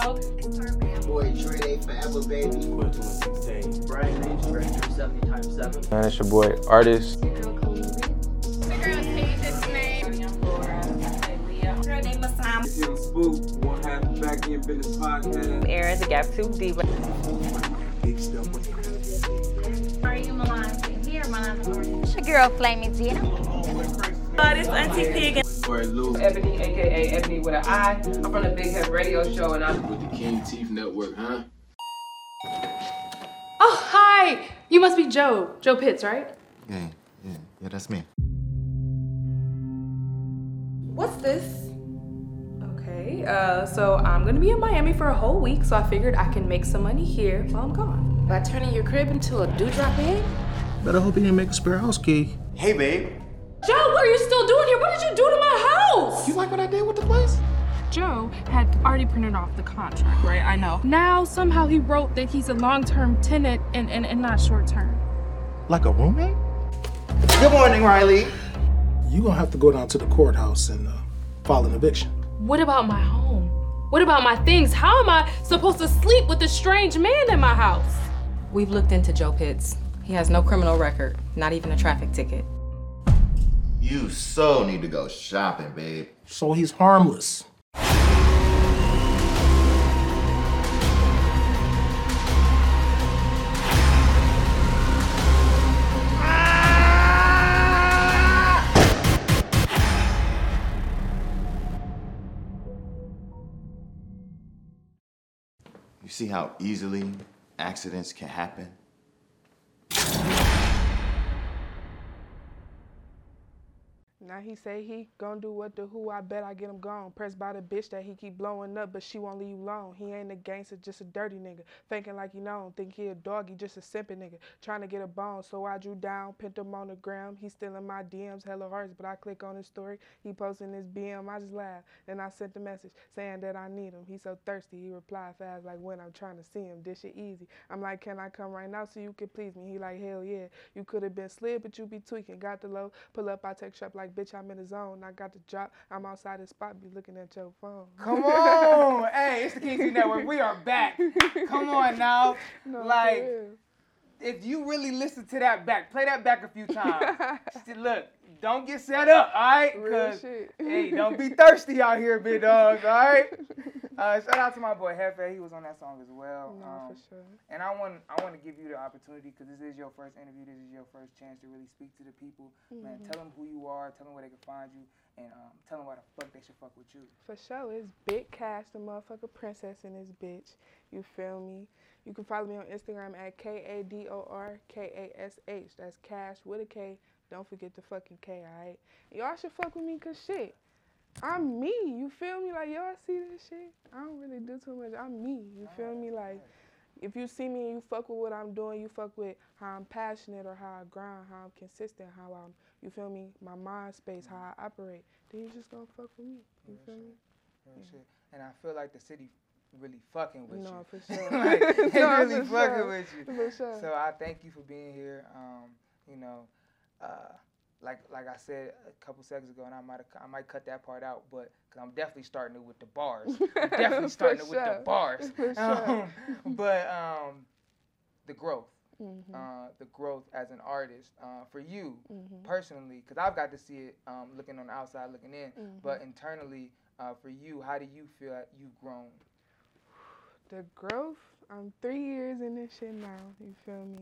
Smoke. Boy, Trey, they forever, baby. Brian Lynch, Director 70 times 7. Man, it's your boy, artist. The girl's Tasia's name. I'm Laura. Leah. Girl named Masam. It's Young Spook, one half of Back in Business Podcast. Aaron, the Gap Tooth Diva. Big stuff with Are you Milan? Here, Milan. It's your girl, Flaming Tina. Uh, this Auntie Pig. Boy, Lou. Ebony, aka Ebony with an I. I'm from the Big Head Radio Show, and I'm with the King Teeth Network, huh? Oh, hi! You must be Joe. Joe Pitts, right? Yeah, yeah, yeah, that's me. What's this? Okay, uh, so I'm gonna be in Miami for a whole week, so I figured I can make some money here while I'm gone. By turning your crib into a dewdrop egg? Better hope you didn't make a spare house key. Hey, babe. Joe, what are you still doing here? What did you do to my house? You like what I did with the place? Joe had already printed off the contract, right? I know. Now somehow he wrote that he's a long-term tenant and, and, and not short-term. Like a roommate? Good morning, Riley. You gonna have to go down to the courthouse and uh, file an eviction. What about my home? What about my things? How am I supposed to sleep with a strange man in my house? We've looked into Joe Pitts. He has no criminal record, not even a traffic ticket. You so need to go shopping, babe. So he's harmless. You see how easily accidents can happen? He say he gonna do what the who, I bet I get him gone. Pressed by the bitch that he keep blowing up, but she won't leave you alone. He ain't a gangster, just a dirty nigga. Thinking like he know, think he a dog, he just a simping nigga. Trying to get a bone, so I drew down, pinned him on the gram. He still in my DMs, hella hearts, but I click on his story. He posting his BM, I just laugh. Then I sent the message saying that I need him. He so thirsty, he replied fast like when I'm trying to see him. This shit easy. I'm like, can I come right now so you can please me? He like, hell yeah. You could have been slid, but you be tweaking. Got the low, pull up, I text you up like, bitch, I'm in the zone. I got the drop. I'm outside the spot, be looking at your phone. Come on! hey, it's the Teeth Network. We are back. Come on now. No, like, if you really listen to that back, play that back a few times. Look, don't get set up, all right? Real shit. hey, don't be thirsty out here, big dogs, all right? Uh, shout out to my boy Hefe. He was on that song as well. No, Um, for sure. and I want I want to give you the opportunity because this is your first interview. This is your first chance to really speak to the people. Man, Mhm. tell them who you are. Tell them where they can find you, and um, tell them why the fuck they should fuck with you. For sure, it's Big Cash, the motherfucker princess in this bitch. You feel me? You can follow me on Instagram at K A D O R K A S H. That's Cash with a K. Don't forget the fucking K, alright? Y'all should fuck with me cause shit. I'm me, you feel me? Like y'all see this shit? I don't really do too much. I'm me, you feel me? Like if you see me and you fuck with what I'm doing, you fuck with how I'm passionate or how I grind, how I'm consistent, how I'm, you feel me? My mind space, how I operate. Then you just gonna fuck with me. You feel me? Real shit. And I feel like the city really fucking with No, you. for sure. like, No, really for fucking sure. with you. For sure. So I thank you for being here. Um, you know, uh, like like I said a couple seconds ago, and I might I might cut that part out, but because I'm definitely starting it with the bars. I'm definitely starting it with the bars. For sure. Um, but um, the growth. Mhm. Uh, the growth as an artist uh, for you Mhm. personally, because I've got to see it um, looking on the outside, looking in, Mhm. but internally uh, for you, how do you feel that you've grown? The growth, I'm three years in this shit now, you feel me?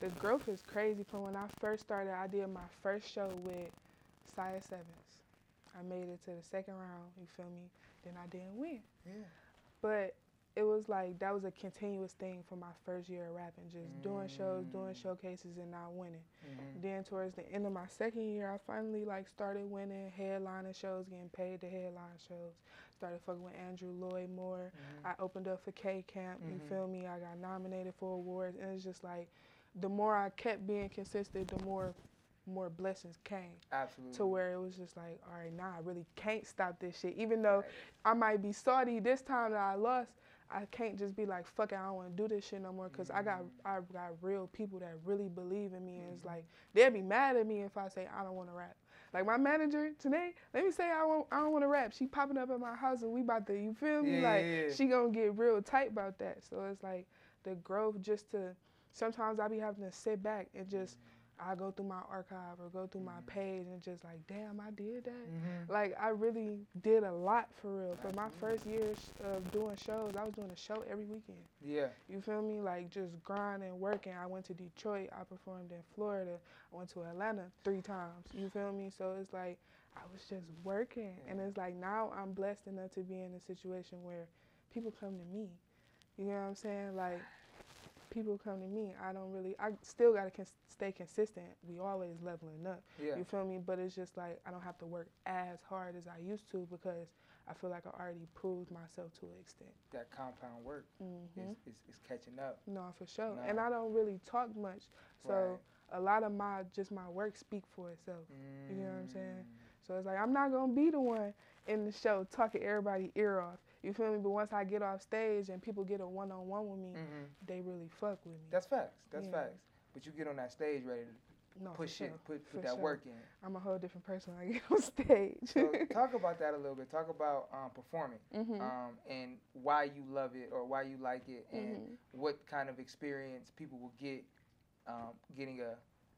The growth is crazy from when I first started. I did my first show with Sia Sevens. I made it to the second round, you feel me? Then I didn't win. Yeah. But it was like that was a continuous thing for my first year of rapping, just doing shows, doing showcases and not winning. Mhm. Then towards the end of my second year, I finally like started winning headlining shows, getting paid to headline shows. Started fucking with Andrew Lloyd Moore. I opened up for K Camp. You Mhm. feel me? I got nominated for awards, and it's just like the more I kept being consistent, the more more blessings came. Absolutely. To where it was just like, all right, now I really can't stop this shit. Even though I might be salty this time that I lost, I can't just be like, fuck it, I don't want to do this shit no more. Cause I got mm-hmm. I got real people that really believe in me, and it's like they'll be mad at me if I say I don't want to rap. Like my manager today, let me say I won't, I don't want to rap. She popping up at my house and we about to, you feel me? Yeah, like yeah, yeah. she gonna get real tight about that. So it's like the growth just to. Sometimes I be having to sit back and just. Mm-hmm. I go through my archive or go through my mm-hmm. page and just like, damn, I did that. Mhm. Like I really did a lot for real. For my mm-hmm. first years of doing shows, I was doing a show every weekend. Yeah. You feel me? Like just grinding, working. I went to Detroit. I performed in Florida. I went to Atlanta three times. You feel me? So it's like I was just working, and mm. it's like now I'm blessed enough to be in a situation where people come to me. You know what I'm saying? Like people come to me. I don't really. I still gotta cons- stay consistent. We always leveling up. Yeah. You feel me? But it's just like I don't have to work as hard as I used to because I feel like I already proved myself to an extent. That compound work Mhm. is, is, is catching up. No, for sure. No. And I don't really talk much, so a lot of my just my work speak for itself. You know what I'm saying? So it's like I'm not gonna be the one in the show talking everybody ear off. You feel me? But once I get off stage and people get a one on one with me, Mhm. they really fuck with me. That's facts. That's Yeah. facts. But you get on that stage ready to No, for push sure, it, put, put that sure. work in. I'm a whole different person when I get on stage. So talk about that a little bit. Talk about um, performing Mhm. um, and why you love it or why you like it and Mhm. what kind of experience people will get um, getting a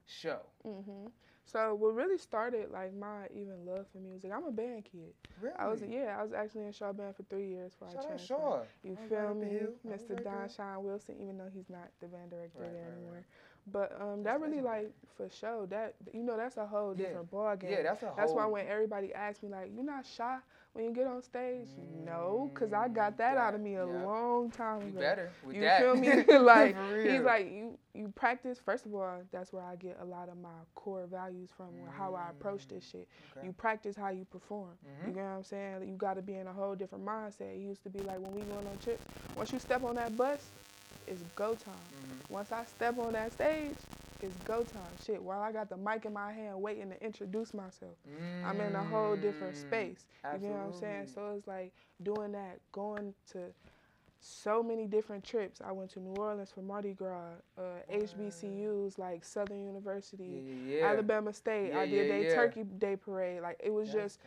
show. hmm So what really started like my even love for music? I'm a band kid. Really? I was yeah, I was actually in Shaw band for three years before Shout I out transferred. Shaw. You All right, feel me, hill. Mr. right, Don girl. Shine Wilson, even though he's not the band director Right, there right, right. anymore. But um, that really like for show that you know that's a whole Yeah. different ball game. Yeah, that's a whole. That's why when everybody asks me like, "You're not shy when you get on stage?" No, cause I got that out of me a yeah. long time You ago. better with you that. feel me? like he's like you you practice. First of all, that's where I get a lot of my core values from, or how I approach this shit. Okay. You practice how you perform. Mhm. You get what I'm saying? You got to be in a whole different mindset. It used to be like when we going on trips. Once you step on that bus, it's go time. Mm-hmm. Once I step on that stage, it's go time. Shit, while I got the mic in my hand waiting to introduce myself, I'm in a whole different Mm, space. You know what I'm saying? So it's like doing that, going to so many different trips. I went to New Orleans for Mardi Gras, uh, HBCUs like Southern University, Yeah, yeah, yeah. Alabama State. I did their. Turkey Day parade. Like it was That's just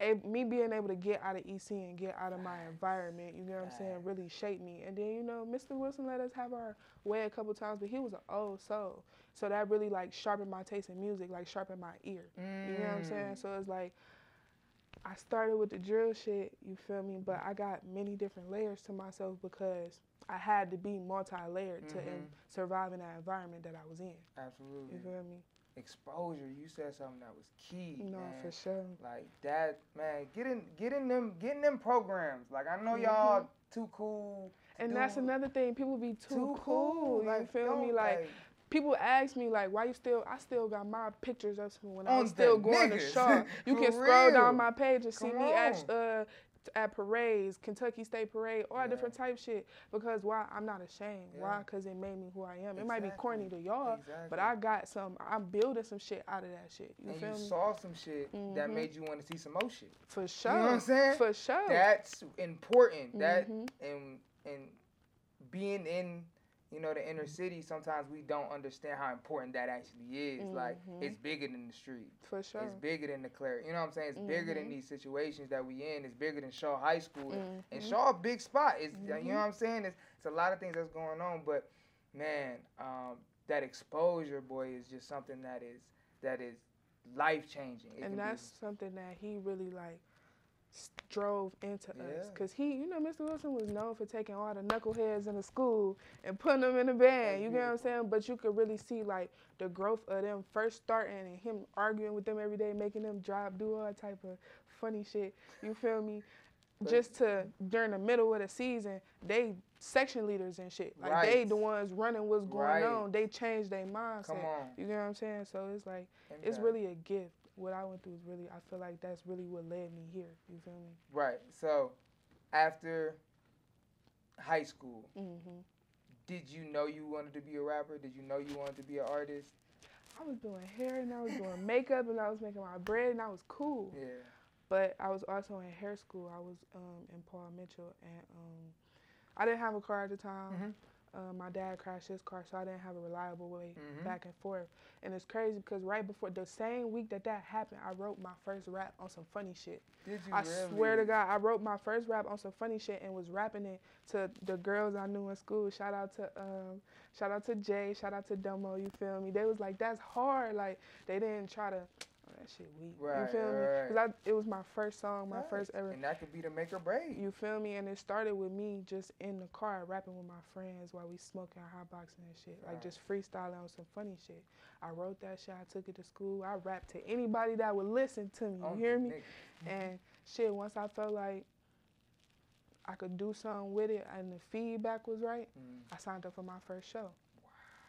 a, me being able to get out of EC and get out of my environment, you know what I'm saying, really shaped me. And then, you know, Mr. Wilson let us have our way a couple times, but he was an old soul. So that really like sharpened my taste in music, like sharpened my ear. You know what I'm saying? Mm. So it's like I started with the drill shit, you feel me? But I got many different layers to myself because I had to be multi-layered to in, survive in that environment that I was in. Absolutely. You feel me? Exposure. You said something that was key. No, man. for sure. Like that, man. Getting in, get in them, get in them programs. Like I know y'all Mhm. too cool. to And that's another thing. People be too, Too cool. cool, You like, feel me? Like, like- people ask me like, why you still? I still got my pictures of when I On was still going to niggas. Shaw. You can scroll down my page and see Come me at on. uh at parades, Kentucky State Parade, all different type shit. Because why? I'm not ashamed. Why? Because it made me who I am. It might be corny to y'all, but I got some. I'm building some shit out of that shit. You and feel you me? saw some shit that Mhm. made you want to see some more shit. For sure. You know what I'm saying? For sure. That's important. That Mhm. and and being in you know the inner city, sometimes we don't understand how important that actually is. Like Mhm. it's bigger than the street. For sure. It's bigger than the Claire. You know what I'm saying? It's bigger than Mhm. these situations that we in. It's bigger than Shaw High School. And Mhm. Shaw a big spot. It's you know what I'm saying? It's it's a lot of things that's going on. But man, um, that exposure, boy, is just something that is that is life changing. and that's something that he really like drove into us. Because he you know mr wilson was known for taking all the knuckleheads in the school and putting them in the band you get what i'm saying? But you could really see like the growth of them first starting and him arguing with them every day making them drop do all type of funny shit you feel me? But- just to during the middle of the season they section leaders and shit. Like they the ones running what's going Right. on. They changed their mindset. You get what i'm saying? So it's like it's really a gift. What I went through is really, I feel like that's really what led me here. You feel me? Right. So after high school, hmm did you know you wanted to be a rapper? Did you know you wanted to be an artist? I was doing hair and I was doing makeup and I was making my bread and I was cool. Yeah. But I was also in hair school. I was um, in Paul Mitchell and um, I didn't have a car at the time. Mm-hmm. Uh, my dad crashed his car, so I didn't have a reliable way Mhm. back and forth. And it's crazy because right before the same week that that happened, I wrote my first rap on some funny shit. Did you I swear to? God, I wrote my first rap on some funny shit and was rapping it to the girls I knew in school. Shout out to um, shout out to Jay, shout out to Domo. You feel me? They was like, that's hard. Like they didn't try to. That shit weak. Right, you feel me? Cause I, it was my first song, my Right. first ever. And that could be the make or break. You feel me? And it started with me just in the car rapping with my friends while we smoking hot boxing and shit. Like just freestyling on some funny shit. I wrote that shit. I took it to school. I rapped to anybody that would listen to me. You Oh, hear me? nigga. And shit, once I felt like I could do something with it and the feedback was right, Mm. I signed up for my first show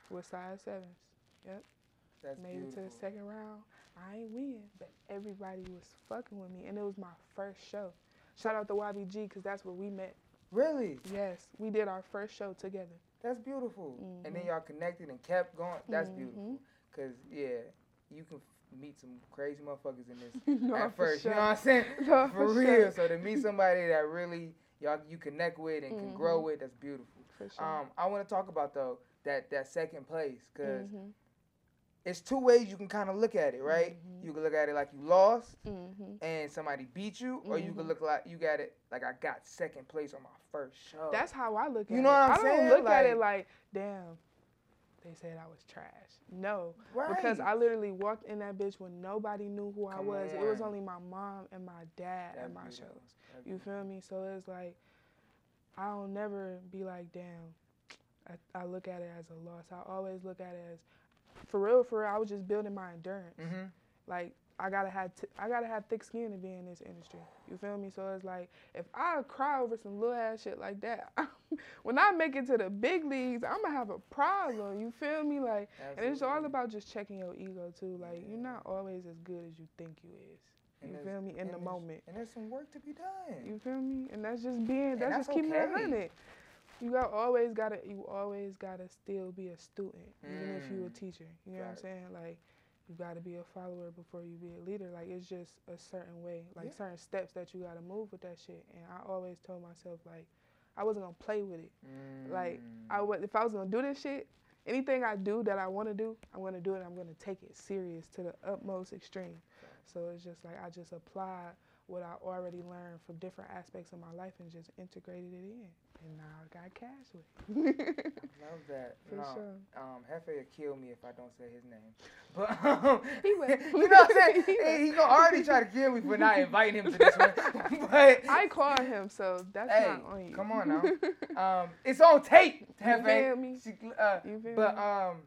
with Size Sevens. Yep. That's Made it to the second round. I ain't win, but everybody was fucking with me, and it was my first show. Shout out to YBG because that's where we met. Really? Yes, we did our first show together. That's beautiful. And then Mhm. y'all connected and kept going. That's beautiful. Mhm. Cause yeah, you can f- meet some crazy motherfuckers in this No, at first. You know what I'm saying? No, for for real. sure. So to meet somebody that really y'all you connect with and can grow Mhm. with, that's beautiful. For sure. Um, I want to talk about though that that second place because Mhm. It's two ways you can kind of look at it, right? Mm-hmm. You can look at it like you lost Mhm. and somebody beat you, or you can Mhm. look like you got it like I got second place on my first show. That's how I look at it. You know what I'm saying? I don't look at it Like- like, damn, they said I was trash. No, because I literally walked in that bitch when nobody knew who I Come was. It was only my mom and my dad That's at my shows. You feel me? So it's like I don't never be like, damn. I, I look at it as a loss. I always look at it as, for real, for real. I was just building my endurance. Mm-hmm. Like I gotta have t- I gotta have thick skin to be in this industry. You feel me? So it's like if I cry over some little ass shit like that, when I make it to the big leagues, I'm gonna have a problem. You feel me? Like, and it's all about just checking your ego too. Like you're not always as good as you think you is. You there's- feel me? In the moment. And there's some work to be done. You feel me? And that's just being. That's, that's just keeping it hundred. You got always gotta. You always gotta still be a student, even if you a Mm. teacher. You know what I'm it. saying? Like, you gotta be a follower before you be a leader. Like, it's just a certain way, like Yeah. certain steps that you gotta move with that shit. And I always told myself like, I wasn't gonna play with it. Like, I was if I was gonna do this shit. Anything I do that I want to do, I'm gonna do it. I'm gonna take it serious to the utmost extreme. So it's just like I just applied what I already learned from different aspects of my life and just integrated it in. And now I got cash with it. Love that. For no, sure. Um, Hefe will kill me if I don't say his name. But um, He will. you know what I'm saying? He, he gonna already try to kill me for not inviting him to this one. but I called him, so that's hey, not on you. come on now. um, it's on tape, You Hefe. feel me? She, uh, You feel but me? um,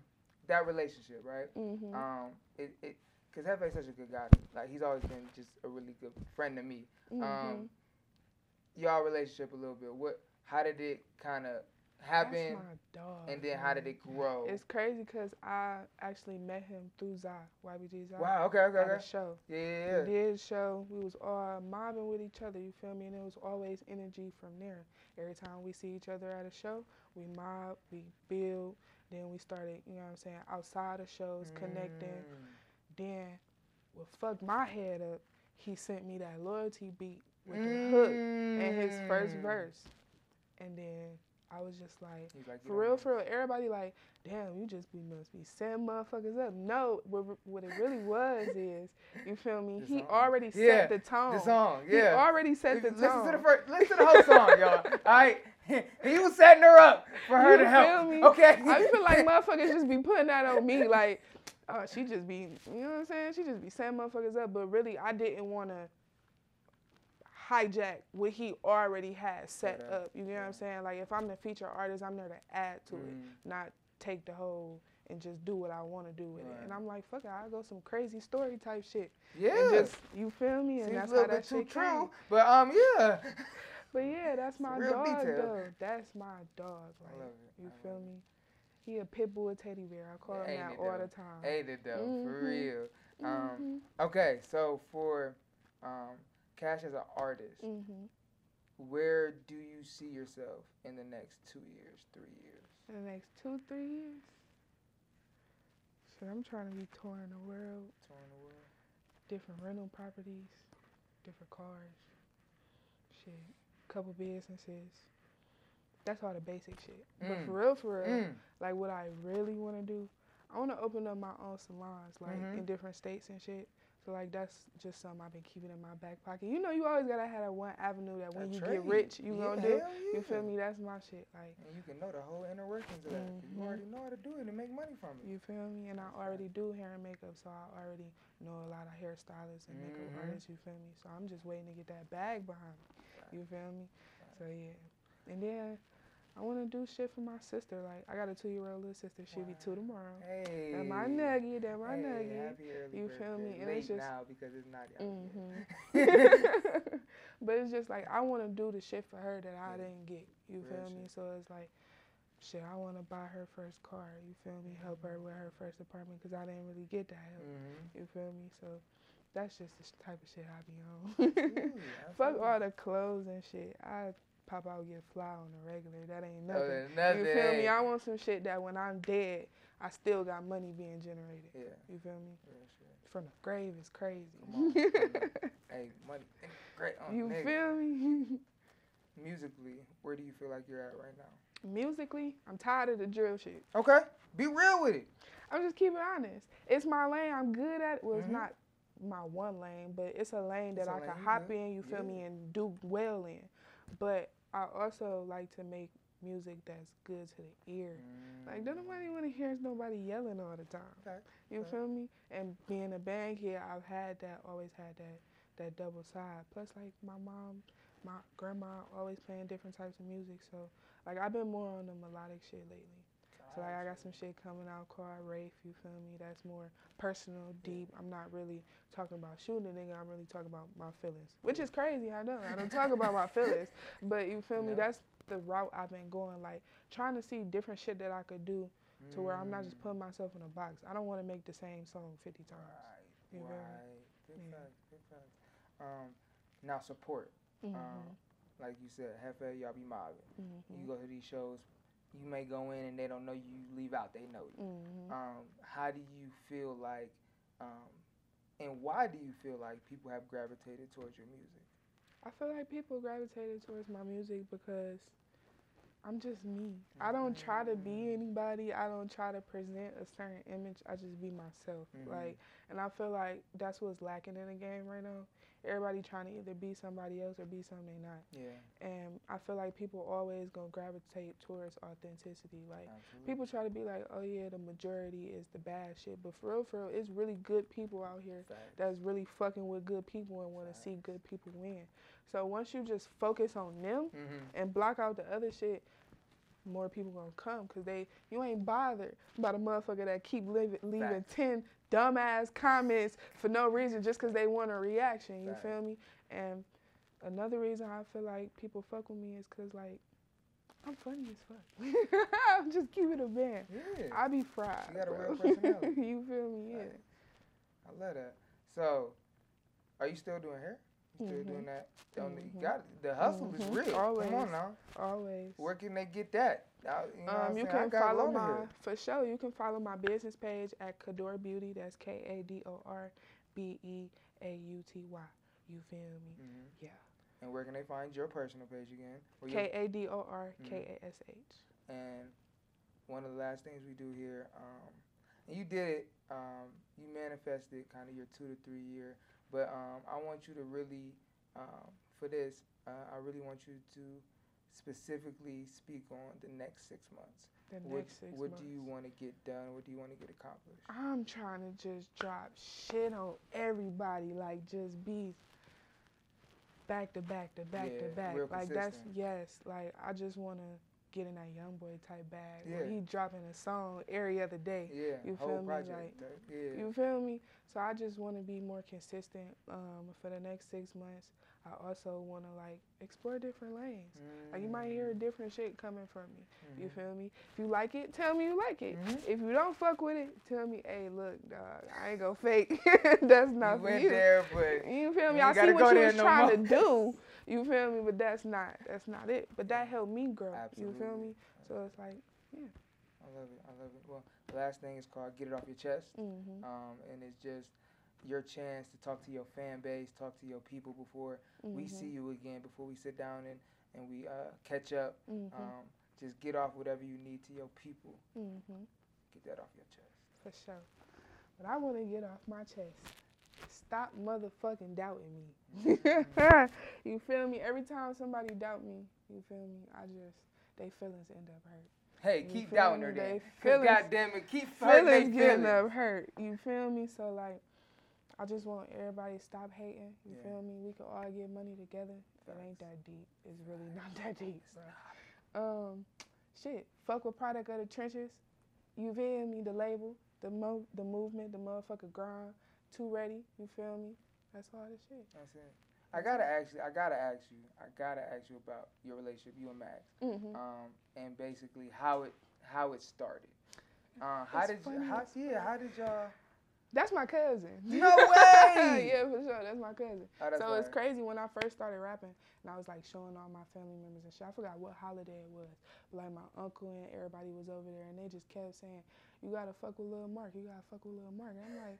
that relationship, right? Mhm. Um, it it because Hefe's such a good guy. Like he's always been just a really good friend to me. Um, Mhm. y'all relationship a little bit. What? How did it kind of happen? That's my dog. and then how did it grow? It's crazy because I actually met him through Zai, YBG Zai. Wow, okay, okay, at a show. Yeah, yeah, yeah. We did show. We was all mobbing with each other. You feel me? And it was always energy from there. Every time we see each other at a show, we mob, we build. Then we started, you know what I'm saying, outside of shows, connecting. Mm. Then, what fucked my head up, he sent me that loyalty beat with the hook and his first Mm. verse. And then I was just like, like, for real, for real, everybody like, damn, you just be must be setting motherfuckers up. No, what, what it really was is, you feel me? The he song. already set Yeah, the tone. The song, He yeah. already set the listen tone. to the first, listen to the whole song, y'all. All right, he was setting her up for her you to feel help. me? Okay. I feel like motherfuckers just be putting that on me, like, oh, she just be, you know what I'm saying? She just be setting motherfuckers up. But really, I didn't want to hijack what he already had set Set up. You know what I'm saying? Like, if I'm the feature artist, I'm there to add to it, Mm. not take the whole and just do what I want to do with it. And I'm like, fuck it, I'll go some crazy story type shit. yeah. And just, you feel me? And Seems that's a little how that bit too shit true, came. but um, yeah. But yeah, that's my dog detail. though. That's my dog. Like love it. you I feel me? He a pit bull teddy bear. I call him that all though? the time. Ain't it though? For Mhm. real. Um, Mhm. okay, so for um, Cash as an artist, Mhm. where do you see yourself in the next two years, three years? In the next two, three years. So I'm trying to be touring the world, Touring the world. different rental properties, different cars. Shit, couple businesses. that's all the basic shit. Mm. But for real, for real, Mm. like what I really want to do, I want to open up my own salons, like Mhm. in different states and shit. So like that's just something I've been keeping in my back pocket. You know, you always gotta have that one avenue that when That you trade. get rich, you Yeah, gonna do. hell You feel me? That's my shit. Like And you can know the whole inner workings of that. 'cause You already know how to do it and make money from it. you feel me? And I already do hair and makeup, so I already know a lot of hairstylists and makeup Mhm. artists. You feel me? So I'm just waiting to get that bag behind me. You feel me? So yeah, and then. I want to do shit for my sister. Like, I got a two year old little sister. She'll be two tomorrow. Hey. That my nugget. That my hey, nugget. Happy early You birthday. feel me? And Late it's just- now because it's not young. hmm but it's just like I want to do the shit for her that I Yeah. didn't get. You Real feel me? shit. So it's like, shit. I want to buy her first car. You feel me? Help her with her first apartment because I didn't really get that help. Mhm. You feel me? So that's just the type of shit I be on. Fuck all the clothes and shit. I pop out get fly on the regular. That ain't Oh, nothing. nothing, You feel me? I want some shit that when I'm dead, I still got money being generated. Yeah. You feel me? Shit. From the grave is crazy. On. hey, money. Great. Oh, you nigga. feel me? Musically, where do you feel like you're at right now? Musically, I'm tired of the drill shit. Okay. Be real with it. I'm just keeping honest. It's my lane. I'm good at it. Well, it's Mhm. not my one lane, but it's a lane that It's I can hop in, you feel Yeah. me, and do well in. But I also like to make music that's good to the ear. Like, don't nobody mm. want to hear nobody yelling all the time. Okay. You Okay. feel me? And being a band kid, I've had that, always had that, that double side. Plus, like my mom, my grandma, always playing different types of music. So, like I've been more on the melodic shit lately. So like I got some shit coming out called Rafe. You feel me? That's more personal, deep. I'm not really talking about shooting a nigga. I'm really talking about my feelings, which is crazy. I know. I don't talk about my feelings, but you feel me? Yeah. That's the route I've been going. Like trying to see different shit that I could do to where I'm not just Mm. putting myself in a box. I don't want to make the same song 50 times. Right. You right. Good Yeah. fact. Good fact. Um, now support. Mhm. Um, like you said, Hefe, y'all be mobbing. Mhm. You go to these shows, you may go in and they don't know you. You leave out, they know you. Mhm. Um, how do you feel like, um, and why do you feel like people have gravitated towards your music? I feel like people gravitated towards my music because I'm just me. I don't try to be anybody. I don't try to present a certain image. I just be myself. Mhm. Like, and I feel like that's what's lacking in the game right now. Everybody trying to either be somebody else or be something they not. Yeah. And I feel like people always gonna gravitate towards authenticity. Like Absolutely. people try to be like, oh yeah, the majority is the bad shit, but for real, for real, it's really good people out here Facts. that's really fucking with good people and want to see good people win. So once you just focus on them Mhm. and block out the other shit, more people gonna come because they you ain't bothered about a motherfucker that keep living, leaving ten dumbass comments for no reason just because they want a reaction. You Facts. feel me? And another reason I feel like people fuck with me is because like I'm funny as fuck. I'm just keeping it a band. Yeah. I be fried. You got a real personality. you feel me? Yeah. Right. I love that. So, are you still doing hair? Still Mhm. doing that? Mhm. you got the hustle is Mhm. real. Come Always. on now. Always. Where can they get that? I, you know Um, you can follow my hair. for sure. You can follow my business page at Kador Beauty. That's K A D O R B E A U T Y. You feel me? Mhm. Yeah. And where can they find your personal page again? K A D O R K A S H. And one of the last things we do here, um, and you did it, um, you manifested kind of your two to three year, but um, I want you to really, um, for this, uh, I really want you to specifically speak on the next six months. The what, next six what months. do you want to get done? What do you want to get accomplished? I'm trying to just drop shit on everybody. Like just be back to back to back to back. Like that's yes. Like I just wanna get in that young boy type bag. Where Yeah. he dropping a song every other day. Yeah, You feel me? project. Like yeah. You feel me? So I just want to be more consistent um, for the next six months. I also want to like explore different lanes. Like you might hear a different shit coming from me. You Mhm. feel me? If you like it, tell me you like it. Mhm. If you don't fuck with it, tell me, hey, look, dog, I ain't gonna fake. that's not you for went you. there, but You feel me? you I see what you was no trying to do. You feel me? But that's not that's not it. But that helped me grow. You feel me? So it's like, yeah. I love it. I love it. Well, the last thing is called "Get It Off Your Chest," Mhm. um, and it's just your chance to talk to your fan base, talk to your people before we Mhm. see you again, before we sit down and and we uh, catch up. Mhm. Um, just get off whatever you need to your people. Mm-hmm. Get that off your chest. For sure. But I want to get off my chest. Stop motherfucking doubting me. you feel me? Every time somebody doubt me, you feel me? I just, they feelings end up hurt. Hey, You keep doubting me? her They then. 'Cause feelings- goddamn it, keep hurting they feelings getting up hurt. You feel me? So like, I just want everybody to stop hating. You Yeah. feel me? We can all get money together. It ain't that deep. It's really not that deep. So, um, shit. Fuck with product of the trenches. You feel me? The label, the mo, the movement, the motherfucker grind. Too ready. You feel me? That's all the shit. That's it. I gotta ask you. I gotta ask you. I gotta ask you about your relationship, you and Max, Mhm. um, and basically how it how it started. Uh, how It's did you? funny How, yeah, how did y'all? That's my cousin. No way! yeah, for sure. That's my cousin. Oh, that's so it's crazy when I first started rapping and I was like showing all my family members and shit. I forgot what holiday it was. But like my uncle and everybody was over there and they just kept saying, You gotta fuck with Lil Mark, you gotta fuck with Lil Mark. And I'm like,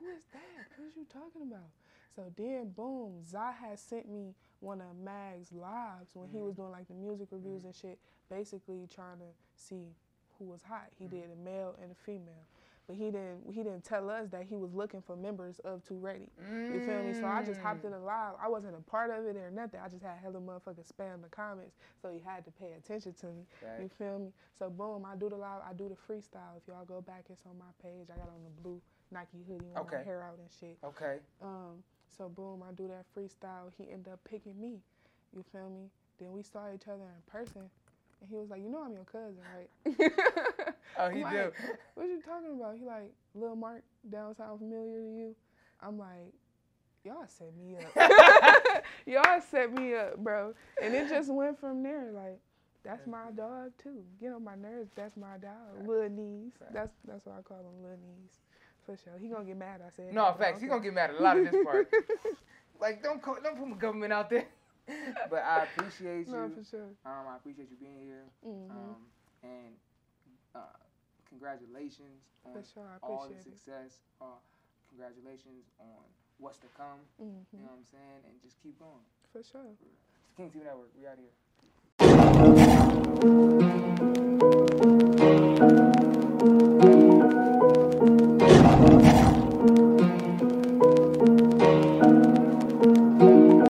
Who is that? What you talking about? So then boom, Zah had sent me one of Mag's lives when he was mm-hmm. doing like the music reviews mm-hmm. and shit, basically trying to see who was hot. He mm-hmm. did a male and a female. But he didn't he didn't tell us that he was looking for members of Too Ready. You feel me? So I just hopped in mm. a live. I wasn't a part of it or nothing. I just had hella motherfuckers spam the comments. So he had to pay attention to me. You Facts. feel me? So boom, I do the live, I do the freestyle. If y'all go back, it's on my page. I got on the blue Nike hoodie with Okay. my hair out and shit. Okay. Um, so boom, I do that freestyle. He ended up picking me. You feel me? Then we saw each other in person, and he was like, "You know I'm your cousin, right?" Oh, he do. What you talking about? He like, Lil Mark, downtown familiar to you? I'm like, y'all set me up. y'all set me up, bro. And it just went from there. Like, that's my dog too. Get on my nerves. That's my dog. Lil Knees. That's that's what I call him, Lil Knees. For sure. He gonna get mad. I said. No, that, but facts. He gonna get mad at a lot of this part. like, don't call, don't put my government out there. but I appreciate you. No, for sure. Um, I appreciate you being here. Mhm. Um, and uh, congratulations on For sure, I all the appreciate it. success. Uh, congratulations on what's to come. Mhm. You know what I'm saying? And just keep going. For sure. It's King TV Network. We out here.